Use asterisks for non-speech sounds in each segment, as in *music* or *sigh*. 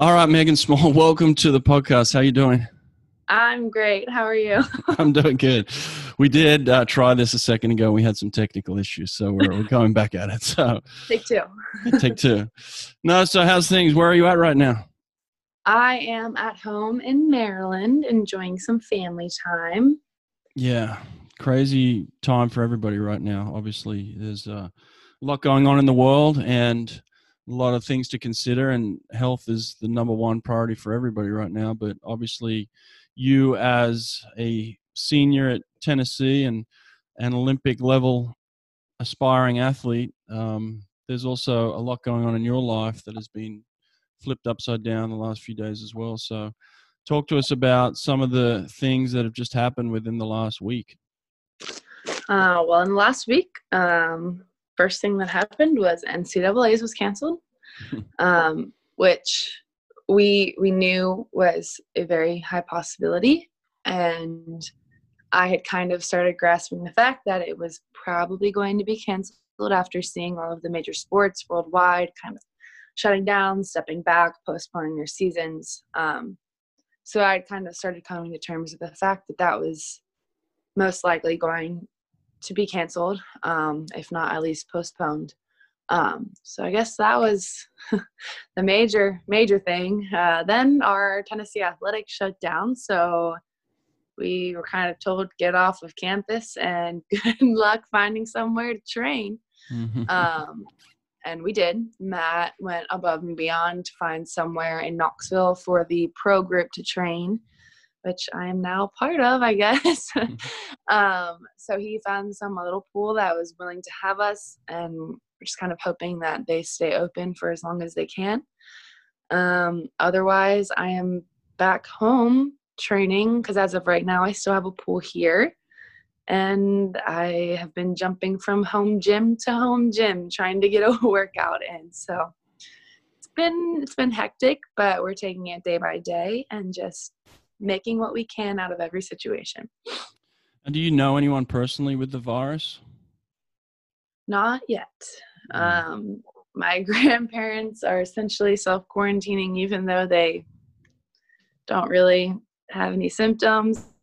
All right, Megan Small, *laughs* welcome to the podcast. How you doing? I'm great. How are you? *laughs* I'm doing good. We did uh, try this a second ago. We had some technical issues, so we're, we're going back at it. *laughs* So take two. take two. No, so how's things? Where are you at right now? I am at home in Maryland, enjoying some family time. Yeah, crazy time for everybody right now. Obviously, there's uh, a lot going on in the world and a lot of things to consider, and health is the number one priority for everybody right now. But obviously, you as a senior at Tennessee and an Olympic level aspiring athlete, um, there's also a lot going on in your life that has been flipped upside down the last few days as well. So, talk to us about some of the things that have just happened within the last week. Uh, well, in the last week, um, first thing that happened was NCAA's was canceled, *laughs* um, which we we knew was a very high possibility. And i had kind of started grasping the fact that it was probably going to be canceled after seeing all of the major sports worldwide kind of shutting down stepping back postponing their seasons. Um, so i kind of started coming to terms with the fact that that was most likely going to be canceled um, if not at least postponed um, so I guess that was *laughs* the major major thing. Uh, then our Tennessee athletics shut down, so we were kind of told get off of campus and *laughs* good luck finding somewhere to train. Mm-hmm. Um, and we did. Matt went above and beyond to find somewhere in Knoxville for the pro group to train, which I am now part of, I guess. *laughs* Mm-hmm. um, so he found some little pool that was willing to have us, and we're just kind of hoping that they stay open for as long as they can. Um, otherwise, I am back home training because as of right now, I still have a pool here. And I have been jumping from home gym to home gym trying to get *laughs* a workout in. So it's been it's been hectic, but we're taking it day by day and just making what we can out of every situation. And do you know anyone personally with the virus? Not yet. Mm. Um, my *laughs* grandparents are essentially self quarantining, even though they don't really have any symptoms. *laughs*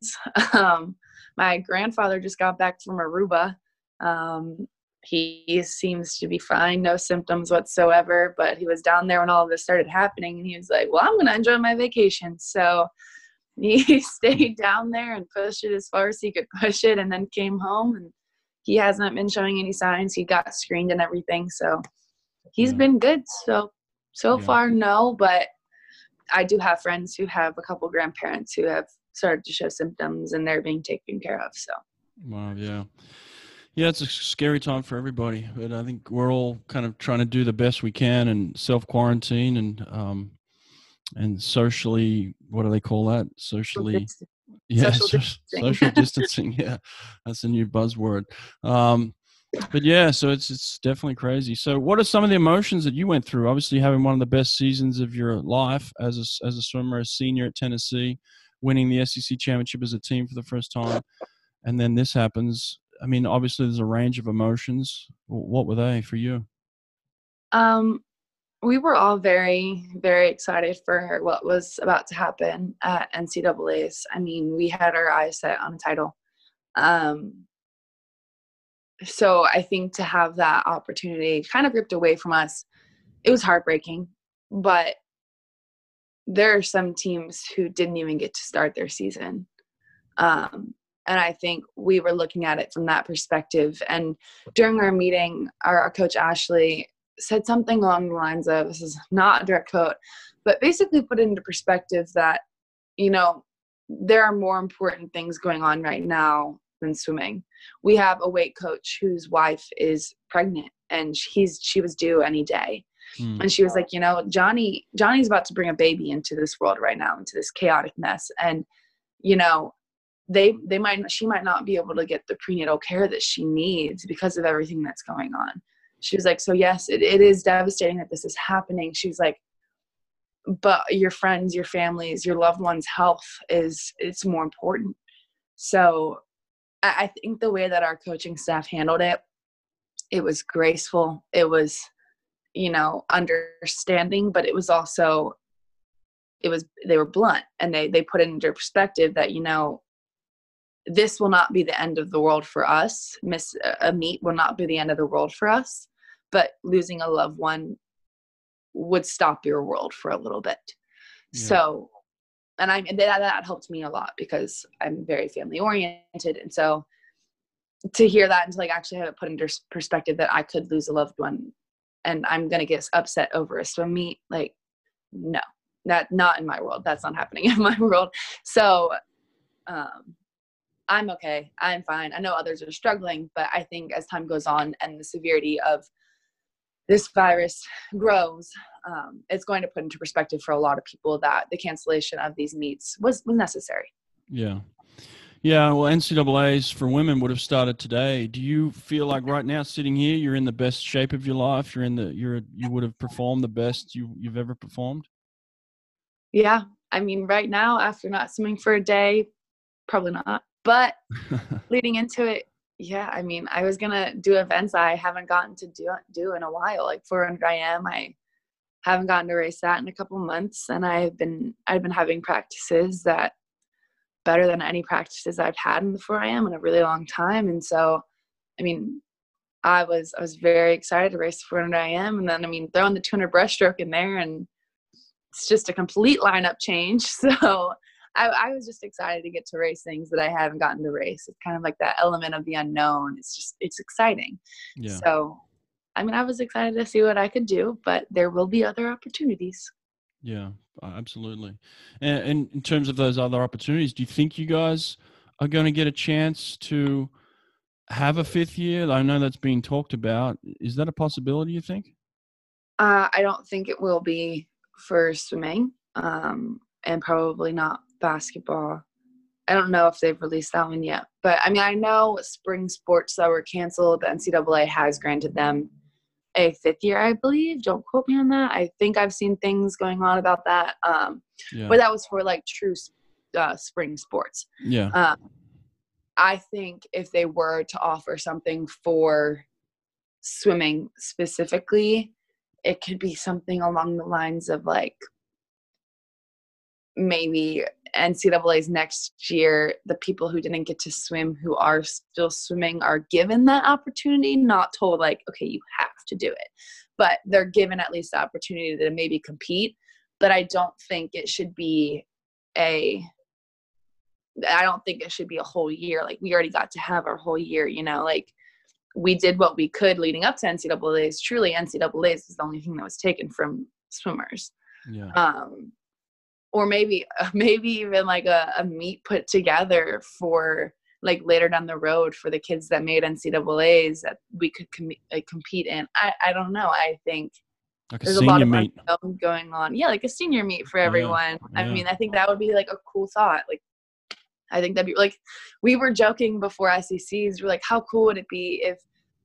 Um, my grandfather just got back from Aruba. Um, he seems to be fine, no symptoms whatsoever. But he was down there when all of this started happening, and he was like, "Well, I'm going to enjoy my vacation." So he *laughs* stayed down there and pushed it as far as he could push it, and then came home and he hasn't been showing any signs. He got screened and everything, so he's yeah. been good. So so yeah. far, no. But I do have friends who have a couple grandparents who have started to show symptoms, and they're being taken care of. So wow, yeah. Yeah, it's a scary time for everybody, but I think we're all kind of trying to do the best we can and self quarantine and um, and socially, what do they call that? Socially *laughs* yeah, social distancing. social *laughs* distancing. Yeah, that's a new buzzword. Um, but yeah, so it's it's definitely crazy. So, what are some of the emotions that you went through? Obviously, having one of the best seasons of your life as a as a swimmer, a senior at Tennessee, winning the SEC championship as a team for the first time, and then this happens. I mean, obviously, there's a range of emotions. What were they for you? Um, we were all very, very excited for what was about to happen at NCAA's. I mean, we had our eyes set on a title. Um, so I think to have that opportunity kind of ripped away from us, it was heartbreaking. But there are some teams who didn't even get to start their season. Um, and I think we were looking at it from that perspective. And during our meeting, our, our coach Ashley said something along the lines of this is not a direct quote, but basically put into perspective that, you know, there are more important things going on right now than swimming. We have a weight coach whose wife is pregnant and he's she was due any day. Mm. And she was like, you know, Johnny Johnny's about to bring a baby into this world right now, into this chaotic mess. And, you know, they they might she might not be able to get the prenatal care that she needs because of everything that's going on she was like so yes it, it is devastating that this is happening. She's like but your friends your families your loved ones health is it's more important. So I, I think the way that our coaching staff handled it it was graceful it was you know understanding but it was also it was they were blunt and they they put it into perspective that you know this will not be the end of the world for us. Miss a meet will not be the end of the world for us but losing a loved one would stop your world for a little bit. Yeah. so and i and that, that helped me a lot because i'm very family oriented. And so to hear that and to like actually have it put into perspective that i could lose a loved one and i'm gonna get upset over a swim meet like no that not in my world. That's not happening *laughs* in my world. So um i'm okay i'm fine i know others are struggling but i think as time goes on and the severity of this virus grows um, it's going to put into perspective for a lot of people that the cancellation of these meets was, was necessary yeah yeah, well, NCAA's for women would have started today. Do you feel like right now, sitting here, you're in the best shape of your life? You're in the you're you would have performed the best you you've ever performed. Yeah, I mean, right now, after not swimming for a day, probably not. But *laughs* leading into it, yeah, I mean, I was gonna do events I haven't gotten to do do in a while, like 400 IM. I haven't gotten to race that in a couple months, and I've been I've been having practices that better than any practices I've had in the 4IM in a really long time. And so, I mean, I was I was very excited to race 400 IM, and then I mean, throwing the 200 breaststroke in there, and it's just a complete lineup change. *laughs* So I, I, was just excited to get to race things that I haven't gotten to race. It's kind of like that element of the unknown. It's just it's exciting. Yeah. So I mean I was excited to see what I could do, but there will be other opportunities. Yeah, absolutely. And, and in terms of those other opportunities, do you think you guys are going to get a chance to have a fifth year? I know that's being talked about. Is that a possibility? You think? Uh, I don't think it will be for swimming um, and probably not basketball. I don't know if they've released that one yet. But I mean, I know spring sports that were canceled, the NCAA has granted them a fifth year, I believe. Don't quote me on that. I think I've seen things going on about that. Um, yeah. But that was for like true uh, spring sports. Yeah. Um, I think if they were to offer something for swimming specifically, it could be something along the lines of like maybe NCAA's next year, the people who didn't get to swim who are still swimming are given that opportunity, not told like, okay, you have to do it. But they're given at least the opportunity to maybe compete. But I don't think it should be a I don't think it should be a whole year. Like we already got to have our whole year, you know, like we did what we could leading up to NCAA's. Truly, NCAA's is the only thing that was taken from swimmers. Yeah. Um, or maybe *laughs* maybe even like a, a meet put together for like later down the road for the kids that made NCAA's that we could com- like, compete in. I, I don't know. I think like there's a, lot of meet. going on. Yeah, like a senior meet for everyone. Yeah, yeah. I mean, I think that would be like a cool thought. Like I think that'd be like we were joking before SECs. We're like, how cool would it be if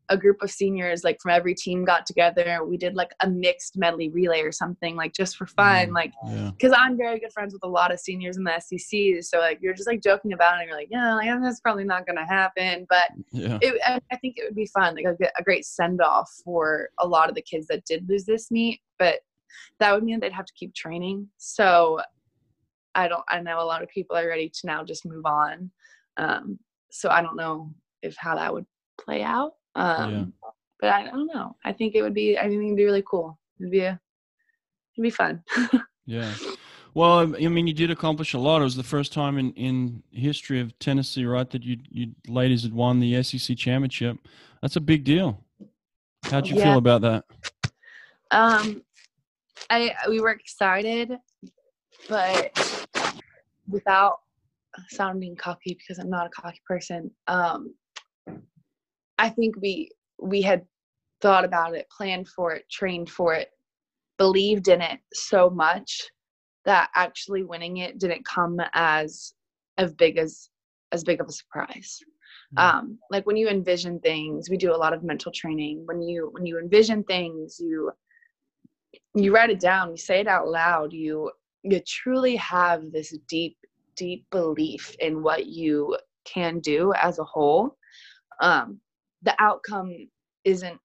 a group of seniors like from every team got together we did like a mixed medley relay or something like just for fun mm, like because yeah. i'm very good friends with a lot of seniors in the sec so like you're just like joking about it and you're like yeah like, that's probably not gonna happen but yeah. it, i think it would be fun like a, a great send-off for a lot of the kids that did lose this meet but that would mean they'd have to keep training so I don't I know a lot of people are ready to now just move on. Um, so I don't know if how that would play out. Um, yeah. but I, I, don't know. I think it would be I think it'd be really cool. It'd be a, it'd be fun. *laughs* yeah. Well, I mean, you did accomplish a lot. It was the first time in, in history of Tennessee, right, that you you ladies had won the SEC championship. That's a big deal. How'd you yeah. feel about that? Um, I we were excited, but without sounding cocky because I'm not a cocky person, um, I think we we had thought about it, planned for it, trained for it, believed in it so much that actually winning it didn't come as as big as as big of a surprise. Mm-hmm. Um, like when you envision things, we do a lot of mental training. When you when you envision things, you you write it down, you say it out loud, you you truly have this deep deep belief in what you can do as a whole um, the outcome isn't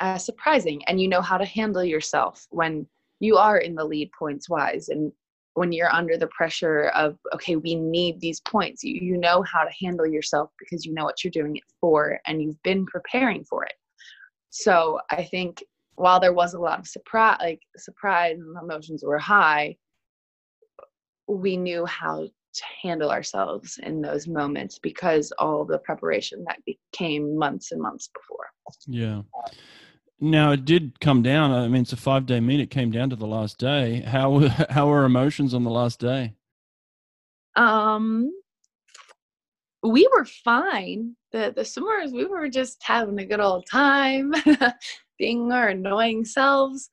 as surprising and you know how to handle yourself when you are in the lead points wise and when you're under the pressure of okay we need these points. You, you know how to handle yourself because you know what you're doing it for and you've been preparing for it. So i think while there was a lot of surprise like surprise and emotions were high we knew how to handle ourselves in those moments because all the preparation that came months and months before yeah now it did come down. I mean, it's a five day meet. It came down to the last day. How *laughs* how were emotions on the last day? Um, we were fine. The the swimmers, we were just having a good old time, *laughs* being our annoying selves.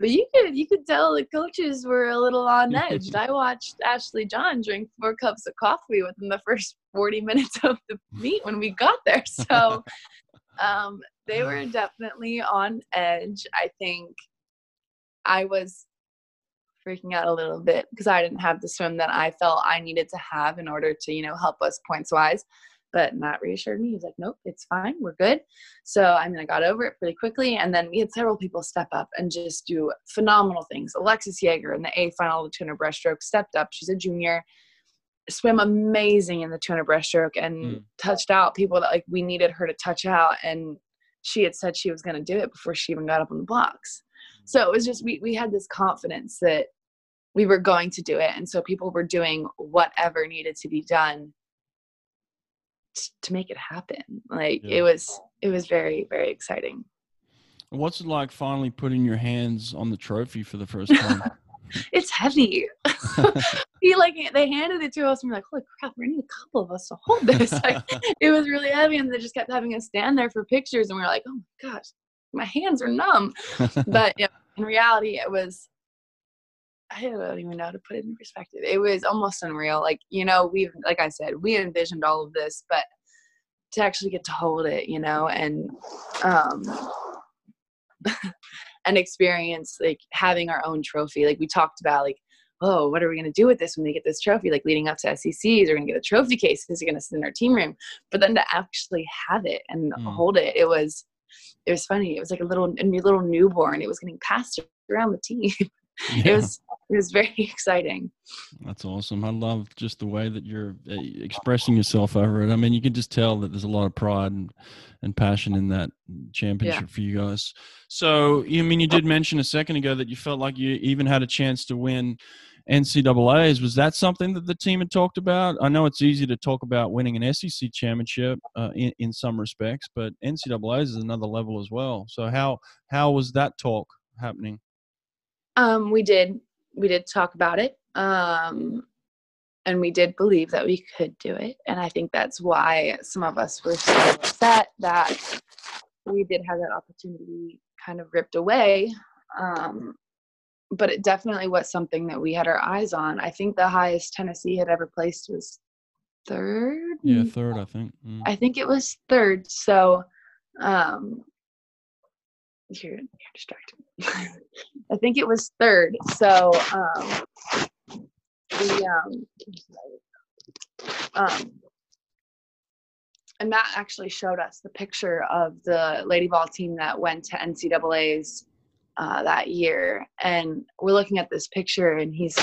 But you could you could tell the coaches were a little on *laughs* edge. I watched Ashley John drink four cups of coffee within the first forty minutes of the meet when we got there. *laughs* So um, they were definitely on edge. I think I was freaking out a little bit because I didn't have the swim that I felt I needed to have in order to, you know, help us points wise. But Matt reassured me. He was like, nope, it's fine. We're good. So I mean, I got over it pretty quickly. And then we had several people step up and just do phenomenal things. Alexis Yager in the A final the 200 breaststroke stepped up. She's a junior swim amazing in the 200 breaststroke and mm. touched out people that like we needed her to touch out and she had said she was going to do it before she even got up on the blocks so it was just we, we had this confidence that we were going to do it and so people were doing whatever needed to be done t- to make it happen like yeah. it was it was very very exciting what's it like finally putting your hands on the trophy for the first time *laughs* it's heavy. *laughs* he like they handed it to us and we're like, holy crap, we need a couple of us to hold this. *laughs* Like it was really heavy and they just kept having us stand there for pictures and we are like, oh my gosh, my hands are numb. but yeah, in reality it was I don't even know how to put it in perspective. It was almost unreal. Like, you know, we've like I said, we envisioned all of this, but to actually get to hold it, you know, and um *laughs* and experience like having our own trophy. Like we talked about, like, oh, what are we going to do with this when we get this trophy? Like leading up to SECs, we're going to get a trophy case because you're going to sit in our team room. But then to actually have it and mm. hold it, it was it was funny. It was like a little a little newborn. It was getting passed around the team. *laughs* *laughs* Yeah. It was it was very *laughs* exciting. That's awesome. I love just the way that you're uh, expressing yourself over it. I mean, you can just tell that there's a lot of pride and, and passion in that championship yeah. for you guys. So, I mean, you did mention a second ago that you felt like you even had a chance to win NCAA's. Was that something that the team had talked about? I know it's easy to talk about winning an SEC championship uh, in, in some respects, but NCAA's is another level as well. So, how how was that talk happening? Um, we did we did talk about it. Um, and we did believe that we could do it. And I think that's why some of us were so upset that we did have that opportunity kind of ripped away. Um, but it definitely was something that we had our eyes on. I think the highest Tennessee had ever placed was third. Yeah, third, I think. Mm. I think it was third. So, um, you're, you're distracted. *laughs* I think it was third. So um, the um, um, and Matt actually showed us the picture of the Lady Vol team that went to NCAA's uh, that year, and we're looking at this picture, and he's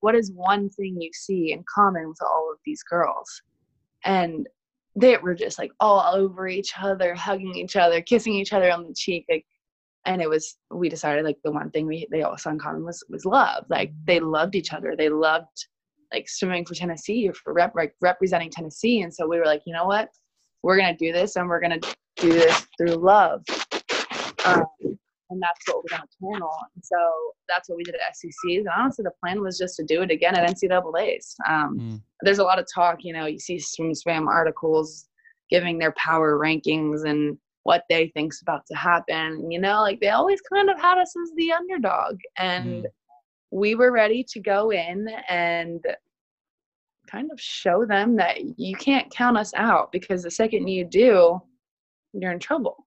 what is one thing you see in common with all of these girls? And they were just like all over each other, hugging each other, kissing each other on the cheek. Like, and it was we decided like the one thing we they all saw in common was was love. Like they loved each other. They loved like swimming for Tennessee or for rep, like representing Tennessee. And so we were like, you know what, we're gonna do this, and we're gonna do this through love. Um, and that's what we're going to channel. And so that's what we did at SECs. And honestly, the plan was just to do it again at NCAA's. Um, mm. There's a lot of talk, you know, you see SwimSwam articles giving their power rankings and what they think's about to happen. You know, like they always kind of had us as the underdog, and mm. we were ready to go in and kind of show them that you can't count us out because the second you do, you're in trouble.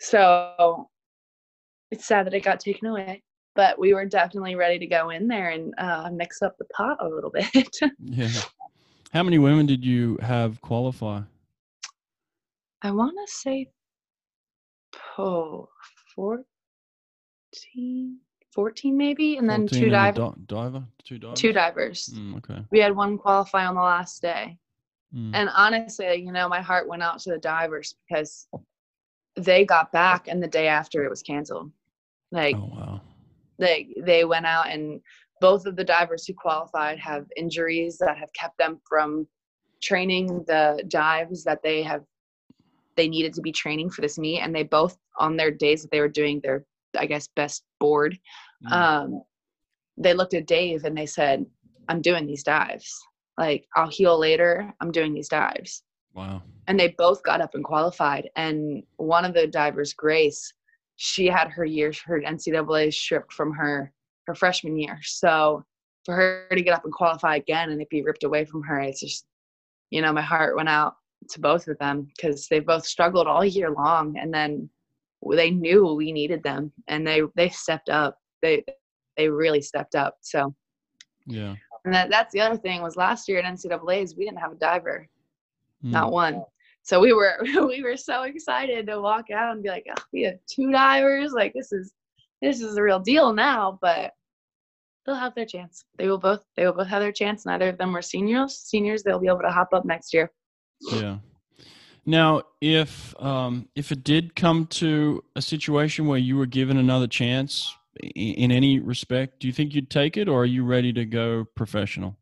So it's sad that it got taken away but we were definitely ready to go in there and uh, mix up the pot a little *laughs* bit yeah how many women did you have qualify i want to say oh 14 14 maybe, and then two and a dive, di- diver, two divers. two divers. Mm, okay. We had one qualify on the last day. Mm. And honestly, you know, my heart went out to the divers because they got back and the day after it was canceled. Like oh wow. they they went out and both of the divers who qualified have injuries that have kept them from training the dives that they have they needed to be training for this meet and they both on their days that they were doing their I guess best board Mm. um, they looked at Dave and they said, I'm doing these dives. Like, I'll heal later. I'm doing these dives. wow. And they both got up and qualified. And one of the divers, Grace, she had her year, her NCAA stripped from her her freshman year. So for her to get up and qualify again and it be ripped away from her, it's just, you know, my heart went out to both of them because they both struggled all year long. And then they knew we needed them and they they stepped up they they really stepped up so Yeah. and that, that's the other thing was last year at ncaa's we didn't have a diver Mm. not one so we were *laughs* we were so excited to walk out and be like oh, we have two divers. Like this is this is a real deal now but they'll have their chance. They will both they will both have their chance. Neither of them were seniors. Seniors they'll be able to hop up next year. Yeah. Now, if um, if it did come to a situation where you were given another chance in any respect, do you think you'd take it, or are you ready to go professional?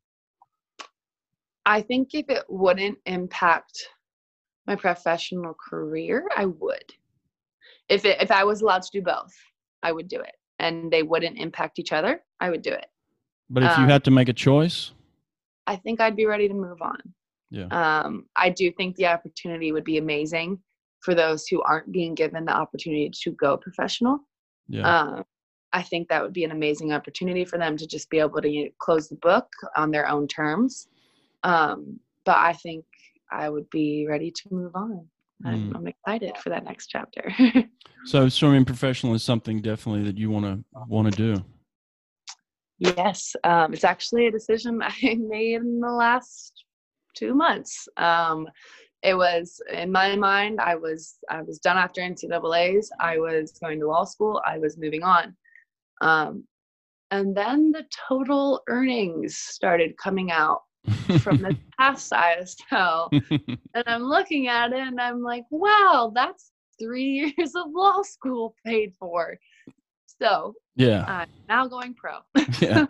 I think if it wouldn't impact my professional career, I would. If it if I was allowed to do both, I would do it. And they wouldn't impact each other, I would do it. But if you Um, had to make a choice, I think I'd be ready to move on. Yeah. Um, I do think the opportunity would be amazing for those who aren't being given the opportunity to go professional. yeah, Um, I think that would be an amazing opportunity for them to just be able to close the book on their own terms. Um, but I think I would be ready to move on. I'm, Mm. I'm excited for that next chapter. *laughs* so swimming professional is something definitely that you want to want to do. yes, um, it's actually a decision *laughs* I made in the last two months. Um, it was in my mind. I was I was done after NCAA's. I was going to law school. I was moving on. Um, and then the total earnings started coming out from the *laughs* past ISL. And I'm looking at it and I'm like, wow, that's three *laughs* years of law school paid for. So yeah, I'm now going pro. *laughs* yeah.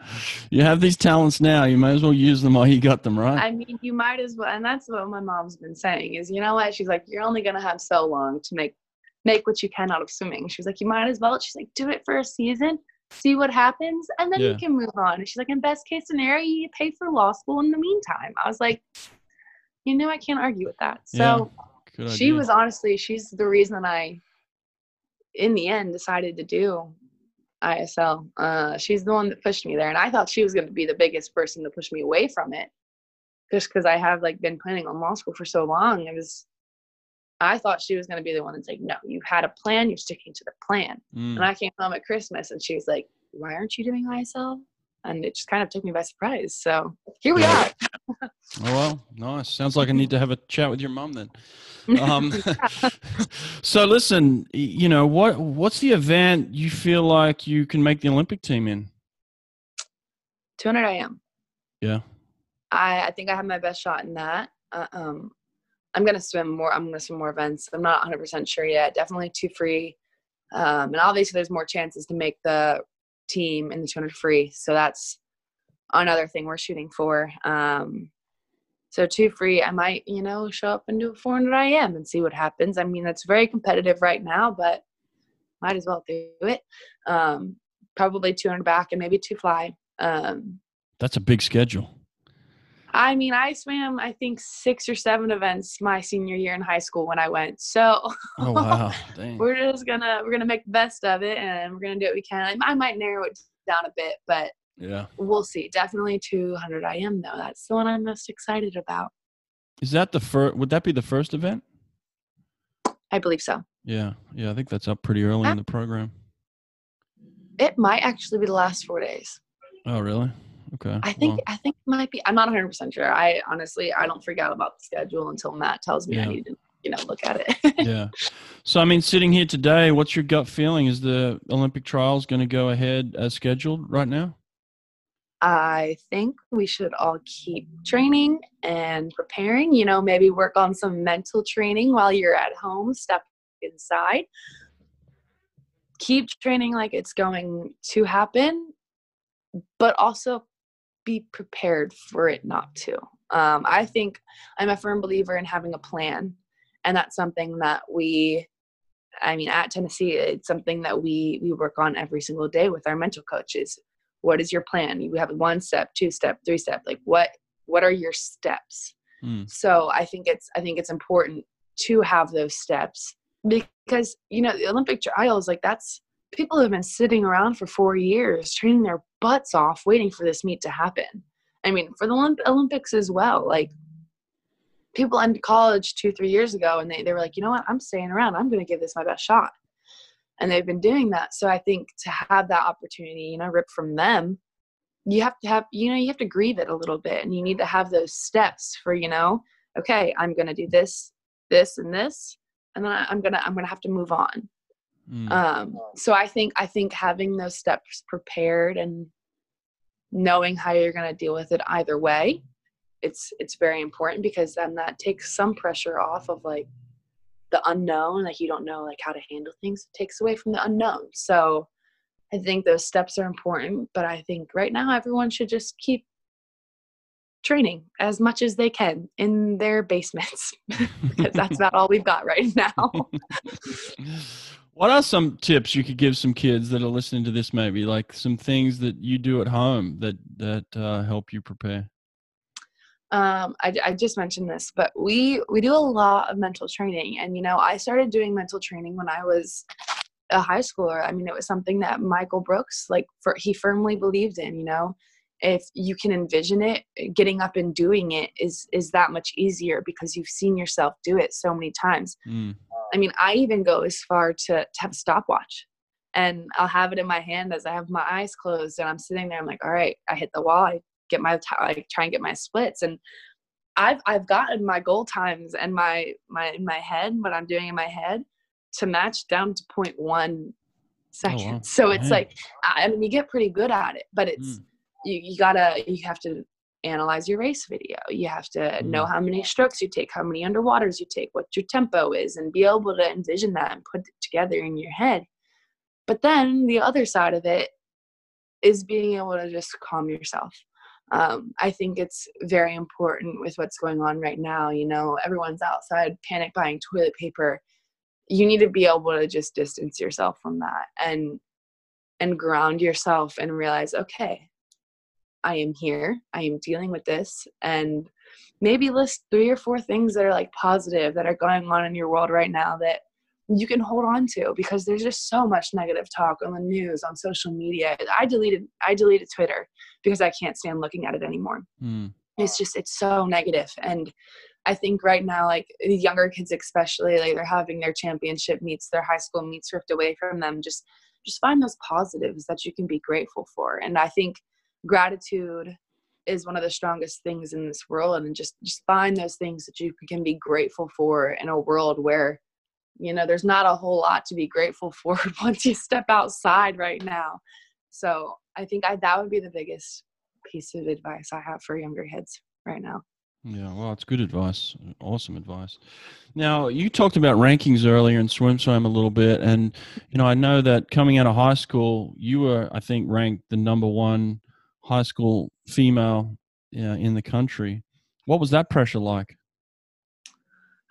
You have these talents now. You might as well use them while you got them, right? I mean, you might as well, and that's what my mom's been saying is, you know what? She's like, you're only gonna have so long to make make what you can out of swimming. She's like, you might as well. She's like, do it for a season, see what happens, and then Yeah. you can move on. And she's like, in best case scenario, you pay for law school in the meantime. I was like, you know, I can't argue with that. So Good she was honestly, she's the reason I, in the end, decided to do ISL. Uh, she's the one that pushed me there, and I thought she was going to be the biggest person to push me away from it, just because I have like been planning on law school for so long. It was, I thought she was going to be the one that's like, no, you had a plan, you're sticking to the plan. Mm. And I came home at Christmas, and she was like, why aren't you doing ISL? And it just kind of took me by surprise. So here we Yeah. are. *laughs* Oh well, nice. Sounds like I need to have a chat with your mom then. *laughs* Um, *laughs* so listen, you know what? What's the event you feel like you can make the Olympic team in? 200 IM. Yeah. I, I think I have my best shot in that. Uh, um, I'm gonna swim more. I'm gonna swim more events. I'm not 100 percent sure yet. Definitely two free, um, and obviously there's more chances to make the team in the 200 free. So that's another thing we're shooting for. Um, so two free, I might you know show up and do a 400 IM and see what happens. I mean that's very competitive right now, but might as well do it. Um, probably 200 back and maybe two fly. Um, That's a big schedule. I mean, I swam, I think, six or seven events my senior year in high school when I went. So Oh *laughs* wow, dang. we're just gonna we're gonna make the best of it, and we're gonna do what we can. I, I might narrow it down a bit, but Yeah. we'll see. Definitely 200 IM though. That's the one I'm most excited about. Is that the first? Would that be the first event? I believe so. Yeah. Yeah. I think that's up pretty early in ah. the program. It might actually be the last four days. Oh really? Okay. I think well, I think it might be. I'm not 100 percent sure. I honestly I don't freak out about the schedule until Matt tells me I need to you know look at it. yeah. *laughs* So I mean, sitting here today, what's your gut feeling? Is the Olympic trials going to go ahead as scheduled right now? I think we should all keep training and preparing. You know, maybe work on some mental training while you're at home. Step inside. Keep training like it's going to happen, but also be prepared for it not to. Um, I think I'm a firm believer in having a plan, and that's something that we, I mean, at Tennessee, it's something that we we work on every single day with our mental coaches. What is your plan? You have one step, two step, three step. Like what what are your steps? Mm. So I think it's I think it's important to have those steps because you know the Olympic trials like that's people have been sitting around for four years training their butts off waiting for this meet to happen. I mean for the Olymp- olympics as well like people ended college two three years ago and they, they were like you know what? I'm staying around. I'm going to give this my best shot. And they've been doing that. So i think to have that opportunity you know rip from them you have to have you know you have to grieve it a little bit and you need to have those steps for you know okay i'm going to do this this and this and then I, am gonna i'm gonna have to move on mm. um so i think i think having those steps prepared and knowing how you're gonna deal with it either way it's it's very important because then that takes some pressure off of like the unknown like you don't know like how to handle things it takes away from the unknown so i think those steps are important but i think right now everyone should just keep training as much as they can in their *laughs* basements *laughs* because that's about all we've got right now. *laughs* what are some tips you could give some kids that are listening to this maybe? Like some things that you do at home that that uh, help you prepare? Um, I, I just mentioned this but we we do a lot of mental training. And you know i started doing mental training when i was a high schooler. I mean it was something that michael brooks like for he firmly believed in you know if you can envision it getting up and doing it is is that much easier because you've seen yourself do it so many times. Mm. i mean i even go as far to, to have a stopwatch and i'll have it in my hand as i have my eyes closed and i'm sitting there i'm like all right i hit the wall i get my i try and get my splits. And i've i've gotten my goal times and my my in my head what i'm doing in my head to match down to 0.1 seconds oh, wow. so it's like i mean you get pretty good at it but it's mm you, you gotta you have to analyze your race video. You have to mm. know how many strokes you take how many underwaters you take what your tempo is and be able to envision that and put it together in your head. But then the other side of it is being able to just calm yourself. Um, i think it's very important with what's going on right now you know everyone's outside panic buying toilet paper. You need to be able to just distance yourself from that and and ground yourself and realize okay I am here, I am dealing with this, and maybe list three or four things that are like positive that are going on in your world right now that you can hold on to because there's just so much negative talk on the news on social media. I deleted i deleted twitter because i can't stand looking at it anymore. Mm. it's just it's so negative and i think right now like the younger kids especially like they're having their championship meets their high school meets ripped away from them. Just just find those positives that you can be grateful for and i think gratitude is one of the strongest things in this world and just just find those things that you can be grateful for in a world where you know there's not a whole lot to be grateful *laughs* for once you step outside right now. So i think I, that would be the biggest piece of advice i have for younger kids right now. Yeah well it's good advice awesome advice. Now you talked about rankings earlier in SwimSwam a little bit and you know i know that coming out of high school you were i think ranked the number one high school female uh, in the country. What was that pressure like?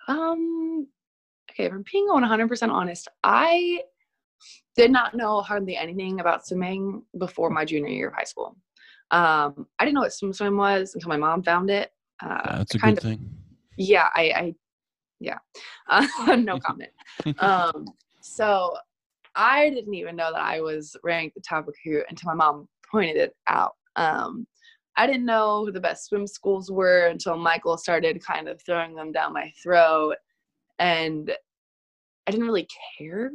Um, okay, if I'm being 100% honest, I did not know hardly anything about swimming before my junior year of high school. Um, I didn't know what SwimSwam was until my mom found it. Uh, That's a good of, thing. Yeah, I, I yeah, *laughs* uh, no *laughs* comment. um, so I didn't even know that I was ranked the top recruit until my mom pointed it out. Um, I didn't know who the best swim schools were until Michael started kind of throwing them down my throat. And I didn't really care.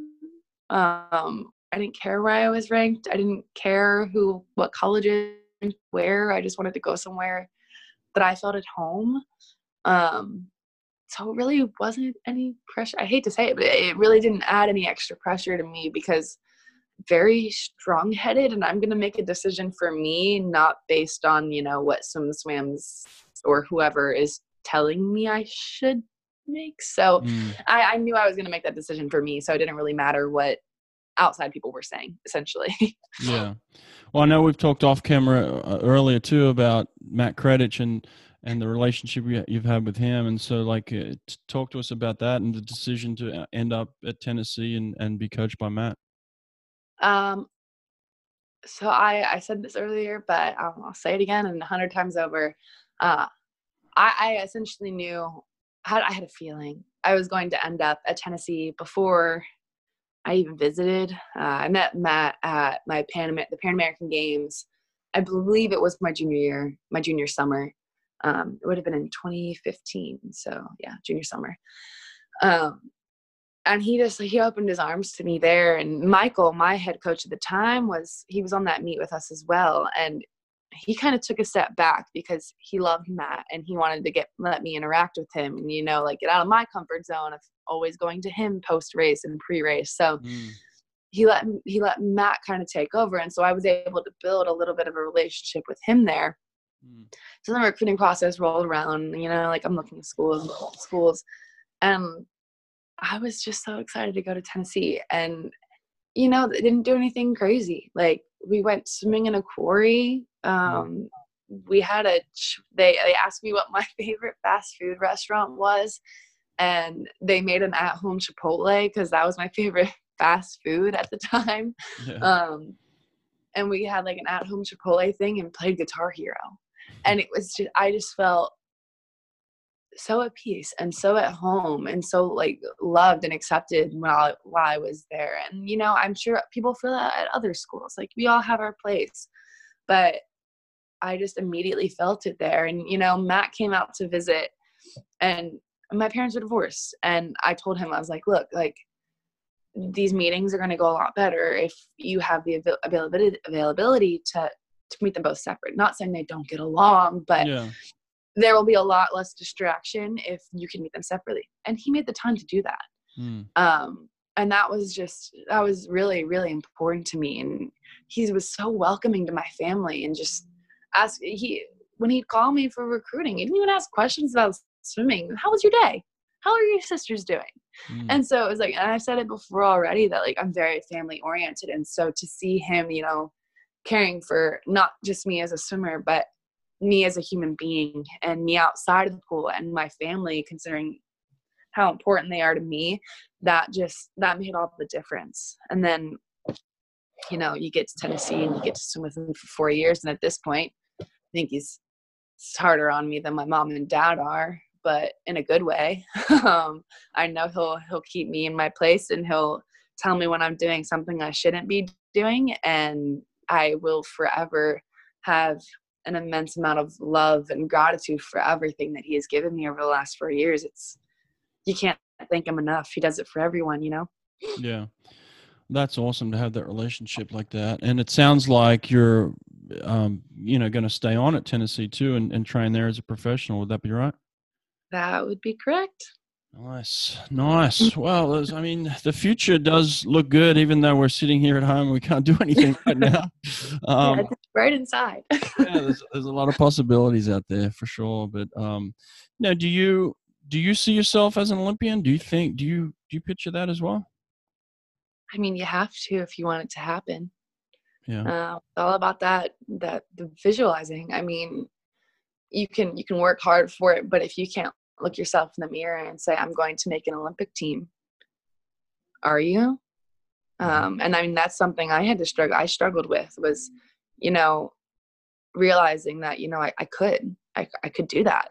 Um, I didn't care where I was ranked. I didn't care who, what colleges, where. I just wanted to go somewhere that I felt at home. Um, so it really wasn't any pressure. I hate to say it, but it really didn't add any extra pressure to me because very strong headed and I'm going to make a decision for me, not based on, you know, what some swams or whoever is telling me I should make. So mm. I, I knew I was going to make that decision for me. So it didn't really matter what outside people were saying, essentially. *laughs* yeah. Well, I know we've talked off camera uh, earlier too about Matt Kredich and and the relationship you've had with him. And so, like, uh, talk to us about that and the decision to uh, end up at Tennessee and, and be coached by Matt. Um, so I, I said this earlier, but I'll, I'll say it again and a hundred times over. Uh, I, I essentially knew had I had a feeling I was going to end up at Tennessee before I even visited. Uh, I met Matt at my Pan the Pan American Games. I believe it was my junior year, my junior summer. Um, it would have been in 2015, so yeah, junior summer. Um, and he just he opened his arms to me there. And Michael, my head coach at the time, was he was on that meet with us as well, and he kind of took a step back because he loved Matt and he wanted to get let me interact with him and you know like get out of my comfort zone of always going to him post race and pre race. So mm. he let he let Matt kind of take over, and so I was able to build a little bit of a relationship with him there. Mm. So the recruiting process rolled around. You know, like I'm looking at schools, schools, and I was just so excited to go to Tennessee. And you know, they didn't do anything crazy. Like we went swimming in a quarry. Um, we had a they they asked me what *laughs* my favorite fast food restaurant was and they made an at-home chipotle because that was my favorite *laughs* fast food at the time yeah. um, and we had like an at-home chipotle thing and played guitar hero and it was just i just felt so at peace and so at home and so like loved and accepted while while I was there. And you know, I'm sure people feel that at other schools. Like we all have our place. But I just immediately felt it there. And you know, Matt came out to visit and my parents were divorced and I told him I was like, look, like these meetings are going to go a lot better if you have the availability availability to to meet them both separate. Not saying they don't get along, but yeah there will be a lot less distraction if you can meet them separately. And he made the time to do that. Mm. Um, and that was just that was really really important to me and he was so welcoming to my family and just ask he when he'd call me for recruiting he didn't even ask questions about swimming how was your day how are your sisters doing mm. and so it was like and I've said it before already that like i'm very family oriented and so to see him you know caring for not just me as a swimmer but me as a human being and me outside of the pool and my family considering how important they are to me that just that made all the difference. And then you know you get to tennessee and you get to swim with him for four years. And at this point i think he's harder on me than my mom and dad are but in a good way. *laughs* Um, i know he'll he'll keep me in my place and he'll tell me when i'm doing something i shouldn't be doing. And i will forever have an immense amount of love and gratitude for everything that he has given me over the last four years. It's you can't thank him enough. He does it for everyone, you know. Yeah, that's awesome to have that relationship like that. And it sounds like you're, um, you know, going to stay on at Tennessee too and, and train there as a professional. Would that be right? That would be correct. Nice, nice. Well, I mean, the future does look good, even though we're sitting here at home and we can't do anything right now. *laughs* Um, yeah, right inside. yeah, there's, there's, a lot of possibilities out there for sure. But um, now, do you do you see yourself as an Olympian? Do you think do you do you picture that as well? I mean, you have to if you want it to happen. Yeah, uh, it's all about that that the visualizing. I mean, you can you can work hard for it, but if you can't look yourself in the mirror and say, I'm going to make an Olympic team. Are you? Mm-hmm. Um, and I mean, that's something I had to struggle. I struggled with was, you know, realizing that, you know, I, I could, I, I could do that.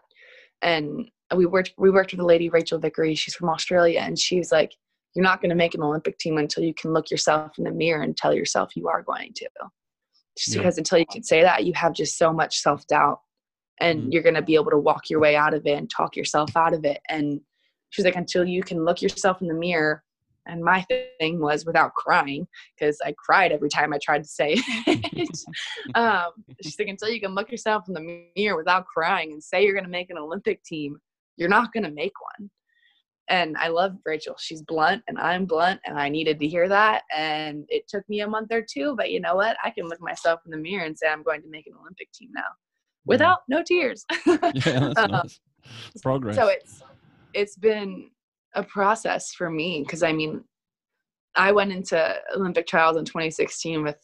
And we worked, we worked with a lady, Rachel Vickery. She's from Australia. And she was like, you're not going to make an Olympic team until you can look yourself in the mirror and tell yourself you are going to. Just yeah. because until you can say that, you have just so much self doubt and mm-hmm. you're going to be able to walk your way out of it and talk yourself out of it and she's like until you can look yourself in the mirror and my thing was without crying because i cried every time i tried to say it *laughs* *laughs* um, she's like until you can look yourself in the mirror without crying and say you're going to make an olympic team you're not going to make one. And I love Rachel. She's blunt and I'm blunt and I needed to hear that. And it took me a month or two, but you know what? I can look myself in the mirror and say, I'm going to make an Olympic team now without no tears. *laughs* yeah, that's um, nice. Progress. So it's, it's been a process for me because I mean, I went into Olympic trials in 2016 with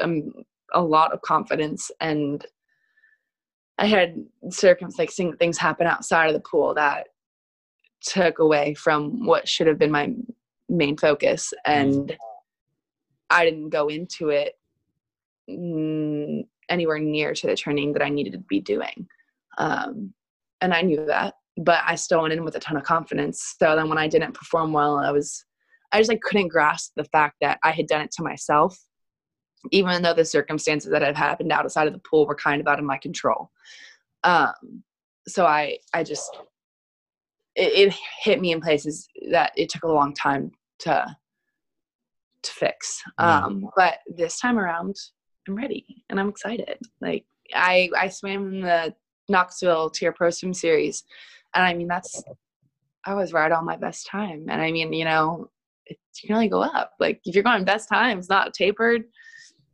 um, a lot of confidence and I had circumstances things happen outside of the pool that took away from what should have been my main focus and I didn't go into it anywhere near to the training that I needed to be doing. Um, and I knew that, but I still went in with a ton of confidence. So then when I didn't perform well, I was, I just like couldn't grasp the fact that I had done it to myself even though the circumstances that had happened outside of the pool were kind of out of my control. Um, so I, I just, it, it, hit me in places that it took a long time to, to fix. Um, but this time around, I'm ready and I'm excited. Like I, I swam in the Knoxville TYR Pro Swim Series, and I mean that's, I was right on my best time. And I mean, you know, it, you can only go up. Like if you're going best times, not tapered,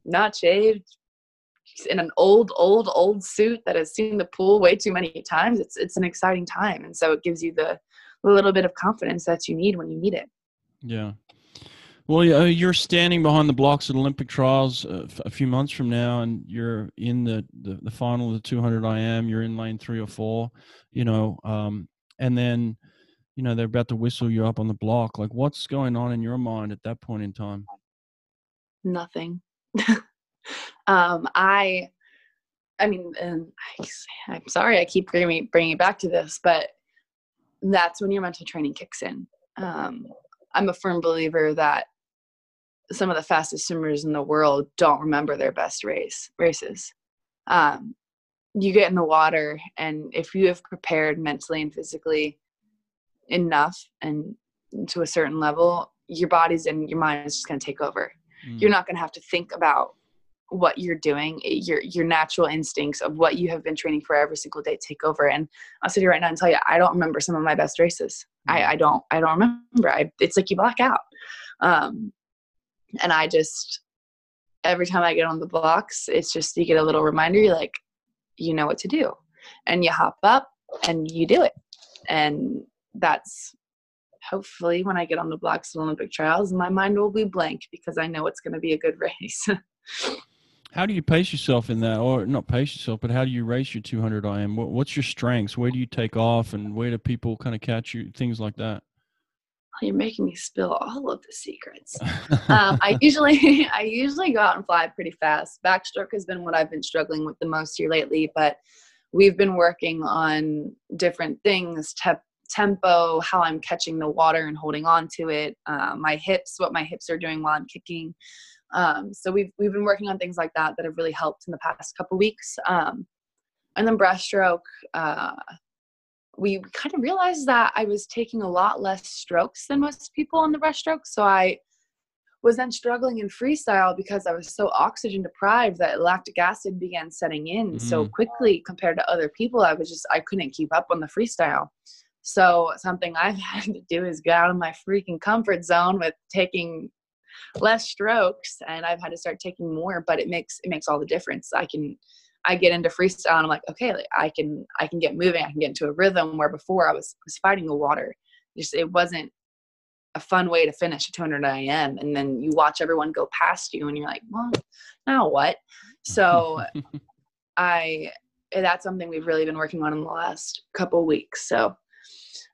not shaved, in an old, old, old suit that has seen the pool way too many times, it's it's an exciting time, and so it gives you the, the little bit of confidence that you need when you need it. Yeah. Well, you're standing behind the blocks at Olympic trials uh, a few months from now, and you're in the, the, the final of the 200 IM. You're in lane three or four, you know, um, and then, you know, they're about to whistle you up on the block. Like, what's going on in your mind at that point in time? Nothing. *laughs* um, I, I mean, and I, am sorry I keep bringing bringing it back to this, but that's when your mental training kicks in. Um, I'm a firm believer that some of the fastest swimmers in the world don't remember their best race races. Um, you get in the water, and if you have prepared mentally and physically enough and to a certain level, your body's and your mind is just going to take over mm. you're not going to have to think about what you're doing your your natural instincts of what you have been training for every single day take over and i'll sit here right now and tell you i don't remember some of my best races mm. I, I don't i don't remember I, it's like you black out um, and i just every time i get on the blocks it's just you get a little reminder you're like you know what to do and you hop up and you do it and that's hopefully when I get on the blocks of Olympic trials, my mind will be blank because I know it's going to be a good *laughs* race. how do you pace yourself in that, or not pace yourself, but how do you race your 200 IM? What's your strengths? Where do you take off, and where do people kind of catch you? Things like that. You're making me spill all of the secrets. um, I *laughs* usually, *laughs* I usually go out and fly pretty fast. Backstroke has been what I've been struggling with the most here lately, but we've been working on different things tempo, how I'm catching the water and holding on to it, uh, my hips, what my hips are doing while I'm kicking. Um, so we've we've been working on things like that that have really helped in the past couple weeks. Um, and then breaststroke, uh, we kind of realized that I was taking a lot less strokes than most people on the breaststroke. So I was then struggling in freestyle because I was so oxygen deprived that lactic acid began setting in mm-hmm. so quickly compared to other people. I was just I couldn't keep up on the freestyle. So something I've *laughs* had to do is get out of my freaking comfort zone with taking less strokes and I've had to start taking more, but it makes it makes all the difference. I can I get into freestyle and I'm like, okay, like I can I can get moving, I can get into a rhythm where before I was was fighting the water. Just it wasn't a fun way to finish a 200 IM and then you watch everyone go past you and you're like, well, now what? So *laughs* I that's something we've really been working on in the last couple weeks. So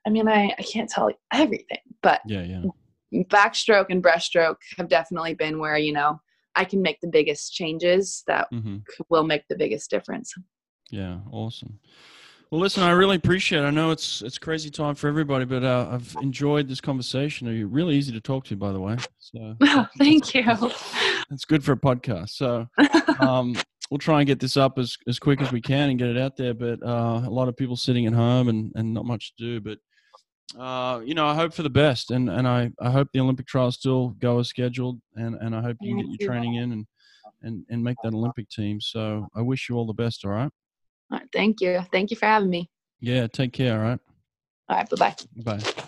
I mean, I, I can't tell everything, but yeah, yeah. Backstroke and breaststroke have definitely been where, you know, I can make the biggest changes that mm-hmm. will make the biggest difference. Yeah, awesome. Well, listen, I really appreciate it. I know it's it's crazy time for everybody, but uh, I've enjoyed this conversation. You're really easy to talk to, by the way. So *laughs* thank you. It's good for a podcast. So *laughs* um, we'll try and get this up as, as quick as we can and get it out there. But uh, a lot of people sitting at home and, and not much to do. But uh, you know, I hope for the best, and and I, I hope the Olympic trials still go as scheduled, and and I hope you can get your training in and and and make that Olympic team. So I wish you all the best. All right. All right. Thank you. Thank you for having me. Yeah. Take care. All right. All right. Bye bye. Bye.